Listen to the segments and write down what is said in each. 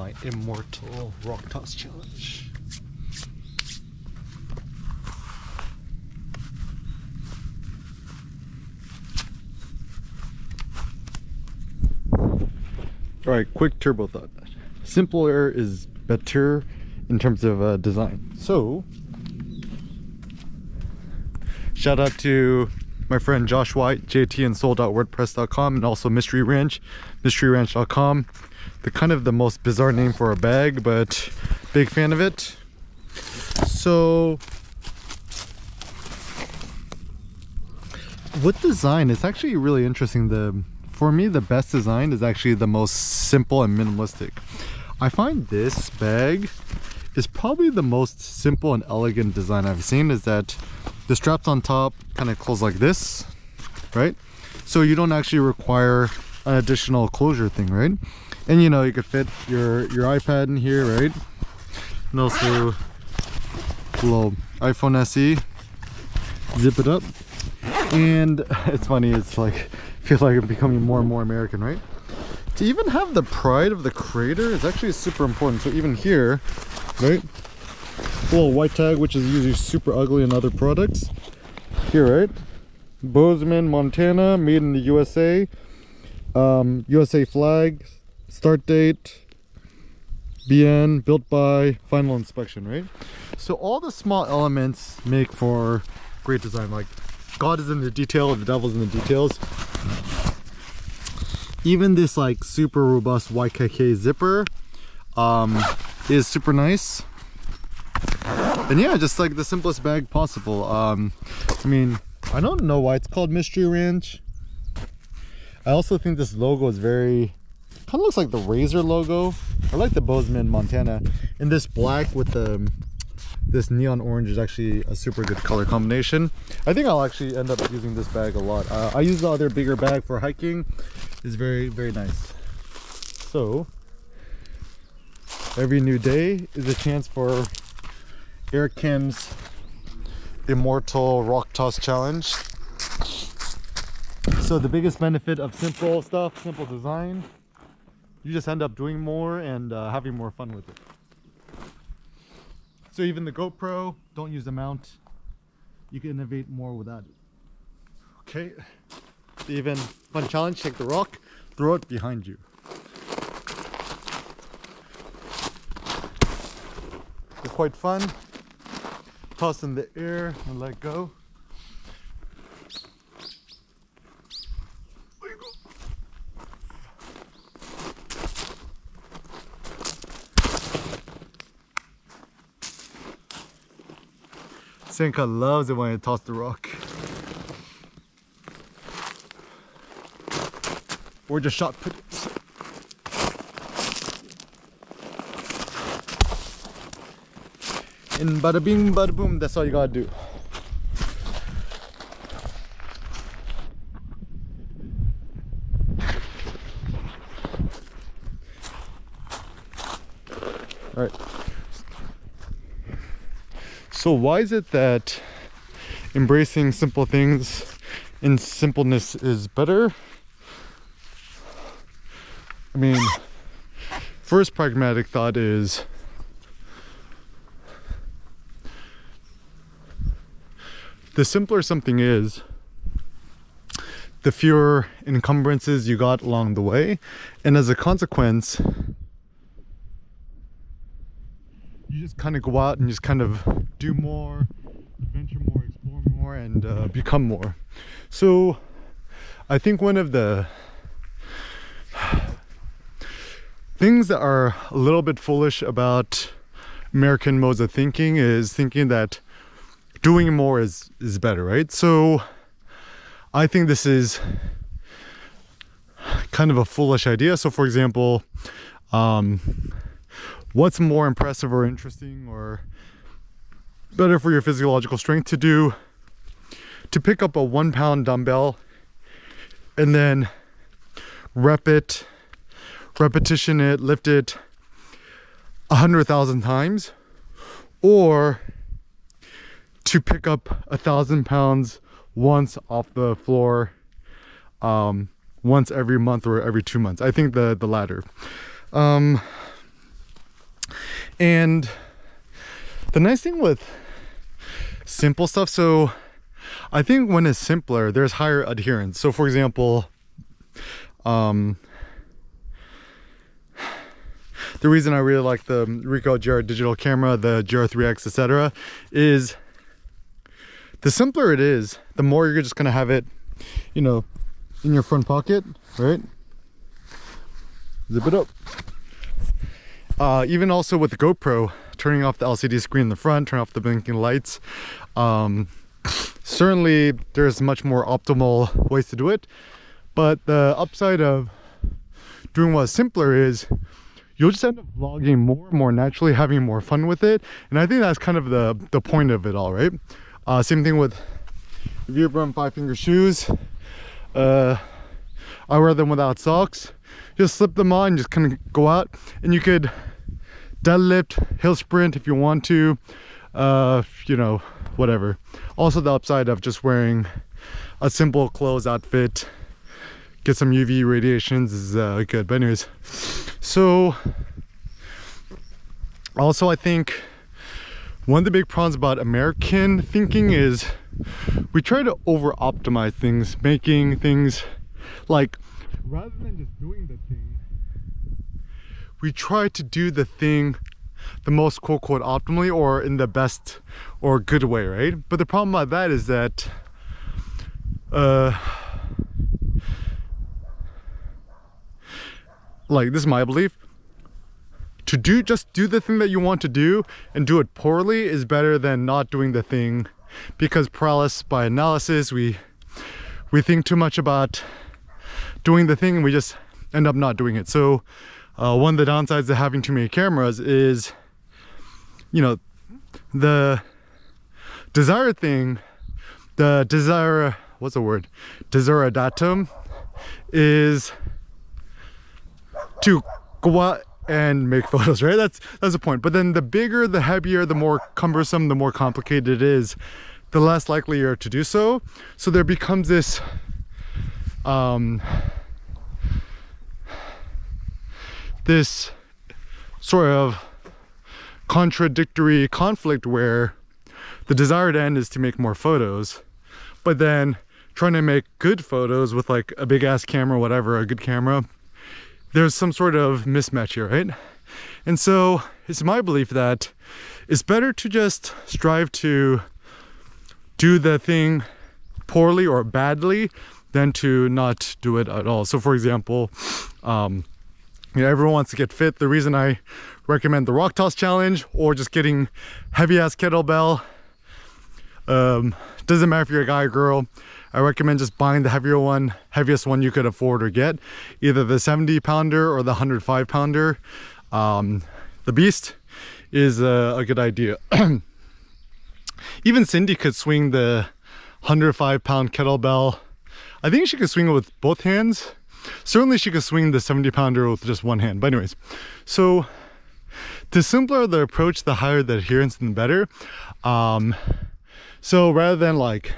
my immortal rock toss challenge. All right, quick turbo thought. Simpler is better in terms of uh, design. So, shout out to my friend Josh White, JT and and also Mystery Ranch, mysteryranch.com. The kind of the most bizarre name for a bag, but big fan of it. So, with design, it's actually really interesting. The for me, the best design is actually the most simple and minimalistic. I find this bag is probably the most simple and elegant design I've seen is that the straps on top kind of close like this, right? So you don't actually require an additional closure thing, right? And you know, you could fit your, your iPad in here, right? And also little iPhone SE, zip it up. And it's funny, it's like, feel like I'm becoming more and more American, right? To even have the pride of the creator is actually super important. So even here, right? A little white tag, which is usually super ugly in other products. Here, right? Bozeman, Montana, made in the USA. Um, USA flag, start date, BN, built by, final inspection, right? So all the small elements make for great design. Like God is in the detail, the devil's in the details. Even this like super robust YKK zipper um, is super nice. And yeah, just like the simplest bag possible. Um, I mean, I don't know why it's called Mystery Ranch. I also think this logo is very, kind of looks like the Razer logo. I like the Bozeman, Montana. And this black with the, this neon orange is actually a super good color combination. I think I'll actually end up using this bag a lot. Uh, I use the other bigger bag for hiking. It's very, very nice. So, every new day is a chance for Eric Kim's Immortal Rock Toss Challenge. So the biggest benefit of simple stuff, simple design, you just end up doing more and uh, having more fun with it. So even the GoPro, don't use the mount. You can innovate more without it. Okay, even fun challenge, take the rock, throw it behind you. They're quite fun. Toss in the air and let go. Seneca loves it when I toss the rock. Or just shot put. And bada bing, bada boom, that's all you gotta do. So why is it that embracing simple things in simpleness is better? I mean, first pragmatic thought is the simpler something is, the fewer encumbrances you got along the way. And as a consequence, you just kind of go out and just kind of do more, adventure more, explore more, and uh, become more. So I think one of the things that are a little bit foolish about American modes of thinking is thinking that doing more is is better, right? So I think this is kind of a foolish idea. So for example, um, what's more impressive or interesting or better for your physiological strength to do to pick up a one pound dumbbell and then rep it, repetition it, lift it a hundred thousand times, or to pick up a thousand pounds once off the floor um, once every month or every two months. I think the the latter. Um, And the nice thing with simple stuff, so I think when it's simpler, there's higher adherence. So for example, um, the reason I really like the Ricoh GR digital camera, the GR3X, etc., is the simpler it is, the more you're just gonna have it, you know, in your front pocket, right? Zip it up. Uh, even also with the GoPro, turning off the LCD screen in the front, turn off the blinking lights. Um, certainly there's much more optimal ways to do it, but the upside of doing what's simpler is you'll just end up vlogging more and more naturally, having more fun with it. And I think that's kind of the, the point of it all, right? Uh, same thing with Vibram five finger shoes. Uh, I wear them without socks. Just slip them on, just kind of go out and you could deadlift, hill sprint if you want to, uh, you know, whatever. Also the upside of just wearing a simple clothes outfit, get some UV radiations is uh, good. But anyways, so also I think one of the big problems about American thinking is we try to over optimize things, making things like rather than just doing the thing, we try to do the thing the most quote quote optimally or in the best or good way, right? But the problem about that is that uh like this is my belief to do just do the thing that you want to do and do it poorly is better than not doing the thing because paralysis by analysis we we think too much about doing the thing and we just end up not doing it. So uh, one of the downsides of having too many cameras is you know the desire thing the desire what's the word? Desideratum is to go out and make photos right? That's that's the point. But then the bigger the heavier the more cumbersome the more complicated it is the less likely you're to do so. So there becomes this um this sort of contradictory conflict where the desired end is to make more photos but then trying to make good photos with like a big ass camera whatever a good camera there's some sort of mismatch here, right? And so it's my belief that it's better to just strive to do the thing poorly or badly than to not do it at all. So for example, um, you know, everyone wants to get fit. The reason I recommend the rock toss challenge or just getting heavy ass kettlebell, um, doesn't matter if you're a guy or girl, I recommend just buying the heavier one, heaviest one you could afford or get, either the 70 pounder or the 105 pounder. Um, the Beast is a, a good idea. Even Cindy could swing the 105 pound kettlebell. I think she could swing it with both hands. Certainly she could swing the 70 pounder with just one hand. But anyways, so the simpler the approach, the higher the adherence, the better. Um, so rather than like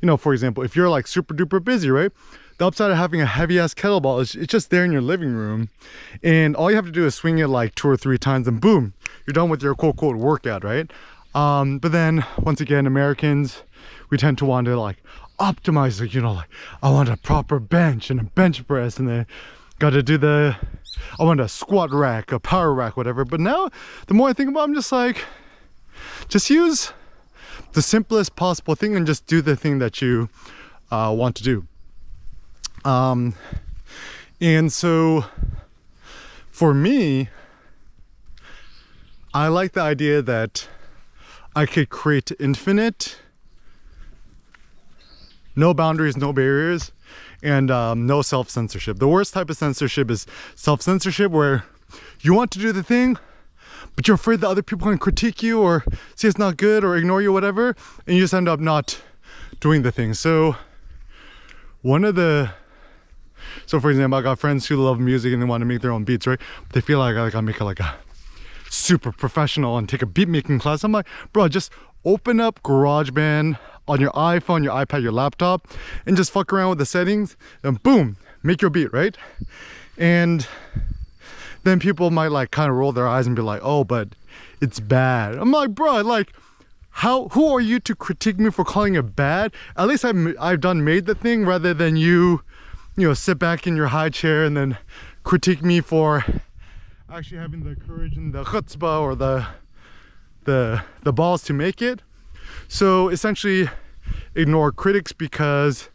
you know, for example, if you're like super duper busy, right? The upside of having a heavy ass kettlebell is it's just there in your living room. And all you have to do is swing it like two or three times and boom, you're done with your quote quote workout, right? Um, but then once again, Americans, we tend to want to like optimize like, you know, like I want a proper bench and a bench press and then got to do the, I want a squat rack, a power rack, whatever. But now the more I think about it, I'm just like, just use the simplest possible thing and just do the thing that you uh, want to do. Um, and so for me, I like the idea that I could create infinite, no boundaries, no barriers, and um, no self censorship. The worst type of censorship is self censorship, where you want to do the thing, but you're afraid that other people can critique you or say it's not good or ignore you, whatever, and you just end up not doing the thing. So one of the so for example, I got friends who love music and they want to make their own beats, right? They feel like I gotta make it like a super professional and take a beat making class. I'm like, bro, just open up GarageBand on your iPhone, your iPad, your laptop, and just fuck around with the settings and boom, make your beat, right? And then people might like kind of roll their eyes and be like, oh, but it's bad. I'm like, bro, like, how who are you to critique me for calling it bad? At least I've I've done made the thing rather than you, you know, sit back in your high chair and then critique me for actually having the courage and the chutzpah or the the the balls to make it. So essentially ignore critics because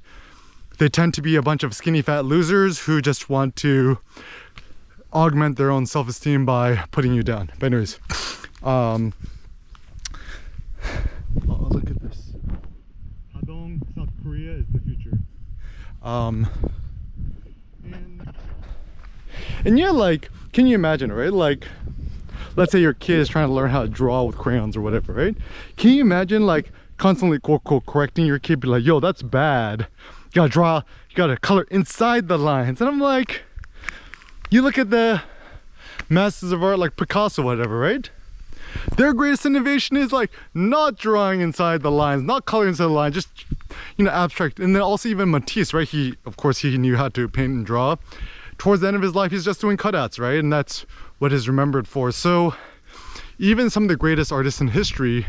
they tend to be a bunch of skinny fat losers who just want to augment their own self-esteem by putting you down. But anyways, um, oh, look at this. Hadong, South Korea is the future. Um, and, and yeah, like, can you imagine, right? Like, let's say your kid is trying to learn how to draw with crayons or whatever, right? Can you imagine like constantly quote, quote, correcting your kid, be like, yo, that's bad. You gotta draw, you gotta color inside the lines. And I'm like, you look at the masters of art like Picasso, whatever, right? Their greatest innovation is like not drawing inside the lines, not coloring inside the line, just you know, abstract. And then also even Matisse, right? He, of course, he knew how to paint and draw. Towards the end of his life, he's just doing cutouts, right? And that's what is remembered for. So even some of the greatest artists in history,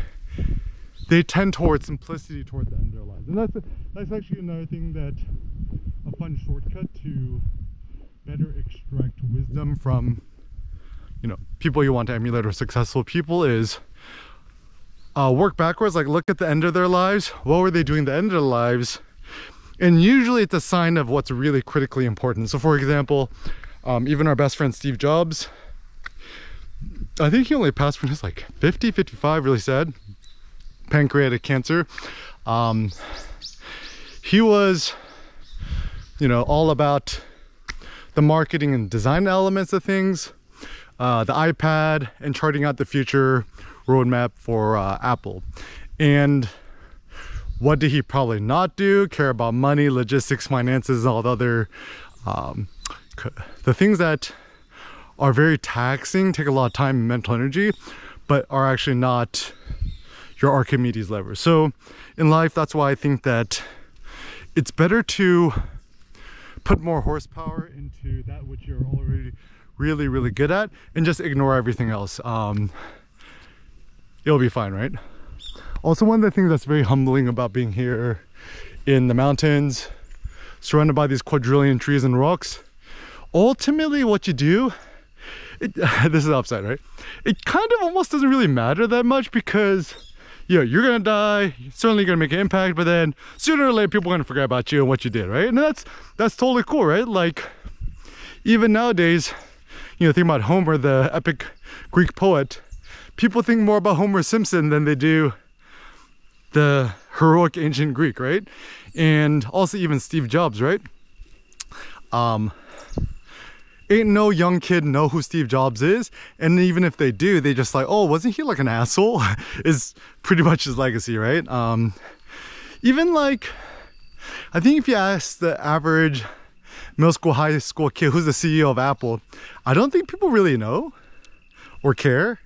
they tend towards simplicity towards the end of their lives. And that's, that's actually another thing that a fun shortcut to better extract wisdom from you know people you want to emulate or successful people is uh, work backwards like look at the end of their lives what were they doing the end of their lives and usually it's a sign of what's really critically important so for example um, even our best friend Steve Jobs I think he only passed when he was like 50 55 really sad pancreatic cancer um, he was you know all about the marketing and design elements of things, uh, the iPad, and charting out the future roadmap for uh, Apple. And what did he probably not do? Care about money, logistics, finances, all the other um, the things that are very taxing, take a lot of time and mental energy, but are actually not your Archimedes lever. So in life, that's why I think that it's better to put more horsepower into that which you're already really, really good at and just ignore everything else. Um, it'll be fine, right? Also, one of the things that's very humbling about being here in the mountains, surrounded by these quadrillion trees and rocks, ultimately what you do, it, this is upside, right? It kind of almost doesn't really matter that much because yeah, you're gonna die, you're certainly gonna make an impact, but then sooner or later people are gonna forget about you and what you did, right? And that's that's totally cool, right? Like even nowadays, you know, think about Homer, the epic Greek poet, people think more about Homer Simpson than they do the heroic ancient Greek, right? And also even Steve Jobs, right? Um, ain't no young kid know who Steve Jobs is. And even if they do, they just like, oh, wasn't he like an asshole? is pretty much his legacy, right? Um, even like, I think if you ask the average middle school, high school kid who's the CEO of Apple, I don't think people really know or care.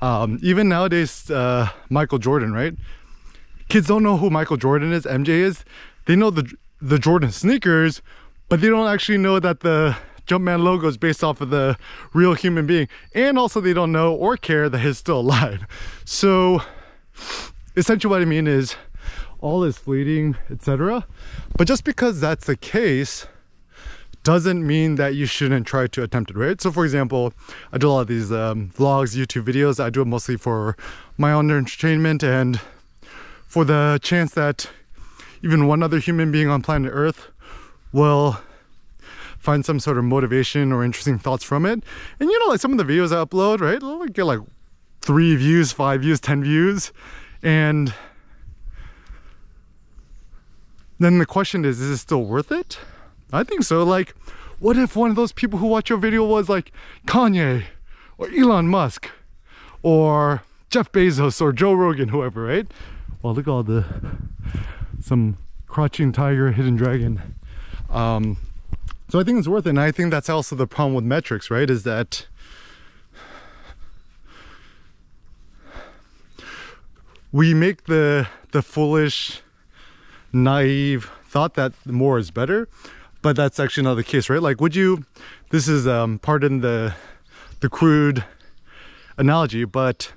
Um, even nowadays, uh, Michael Jordan, right? Kids don't know who Michael Jordan is, MJ is. They know the the Jordan sneakers, but they don't actually know that the Jumpman logo is based off of the real human being. And also they don't know or care that he's still alive. So essentially what I mean is all is fleeting, etc. But just because that's the case doesn't mean that you shouldn't try to attempt it, right? So for example, I do a lot of these um, vlogs, YouTube videos. I do it mostly for my own entertainment and for the chance that even one other human being on planet Earth will find some sort of motivation or interesting thoughts from it. And you know, like some of the videos I upload, right? I'll get like three views, five views, 10 views. And then the question is, is it still worth it? I think so. Like, what if one of those people who watch your video was like Kanye or Elon Musk or Jeff Bezos or Joe Rogan, whoever, right? Well, look at all the, some crouching tiger, hidden dragon. Um, so I think it's worth it. And I think that's also the problem with metrics, right? Is that we make the the foolish, naive thought that more is better, but that's actually not the case, right? Like, would you? This is um, pardon the the crude analogy, but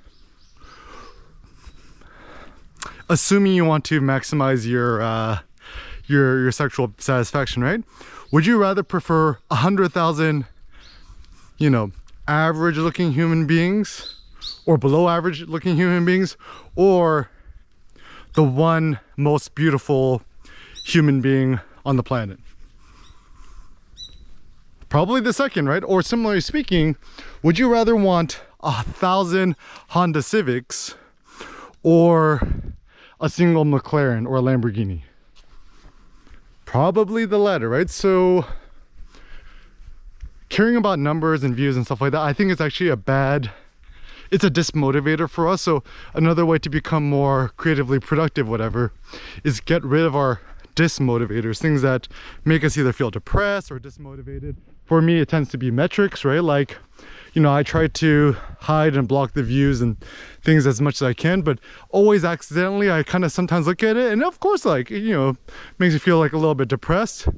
assuming you want to maximize your uh, your your sexual satisfaction, right? Would you rather prefer a hundred thousand, you know, average looking human beings, or below average looking human beings, or the one most beautiful human being on the planet? Probably the second, right? Or similarly speaking, would you rather want a thousand Honda Civics or a single McLaren or a Lamborghini? Probably the latter, right? So caring about numbers and views and stuff like that, I think it's actually a bad, it's a dismotivator for us. So another way to become more creatively productive, whatever, is get rid of our dismotivators, things that make us either feel depressed or dismotivated. For me, it tends to be metrics, right? Like, you know, I try to hide and block the views and things as much as I can, but always accidentally, I kind of sometimes look at it. And of course, like, you know, makes you feel like a little bit depressed,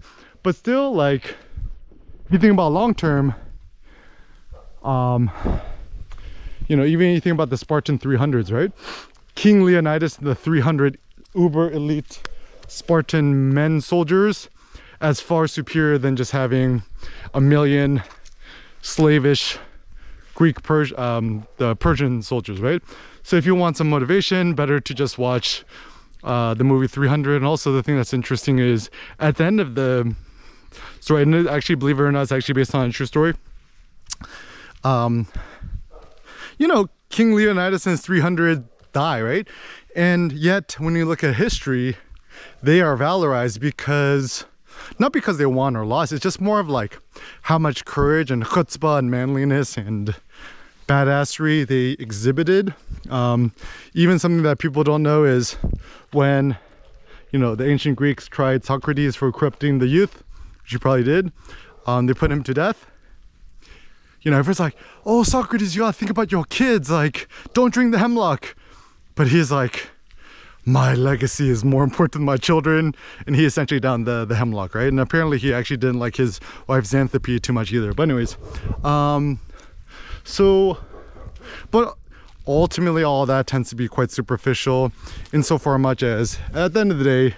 but still like, if you think about long term, um, you know, even you think about the Spartan 300s, right? King Leonidas, the 300 uber elite Spartan men soldiers as far superior than just having a million slavish Greek Pers um, the Persian soldiers, right? So if you want some motivation, better to just watch uh, the movie 300. And also the thing that's interesting is at the end of the story, and actually, believe it or not, it's actually based on a true story. Um, you know, King Leonidas and his 300 die, right? And yet, when you look at history, they are valorized because not because they won or lost it's just more of like how much courage and chutzpah and manliness and badassery they exhibited. Um, even something that people don't know is when you know the ancient greeks tried socrates for corrupting the youth which he probably did um, they put him to death. You know everyone's like oh socrates you gotta think about your kids like don't drink the hemlock. But he's like my legacy is more important than my children. And he essentially down the the hemlock right? And apparently he actually didn't like his wife xanthippe too much either. But anyways um so but ultimately all that tends to be quite superficial insofar much as at the end of the day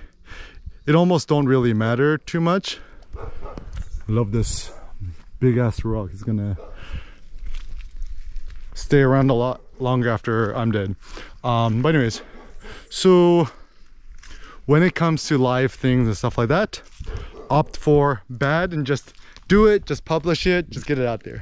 it almost don't really matter too much. Love this big ass rock. It's gonna stay around a lot longer after i'm dead. Um but anyways so when it comes to live things and stuff like that, opt for bad and just do it, just publish it, just get it out there.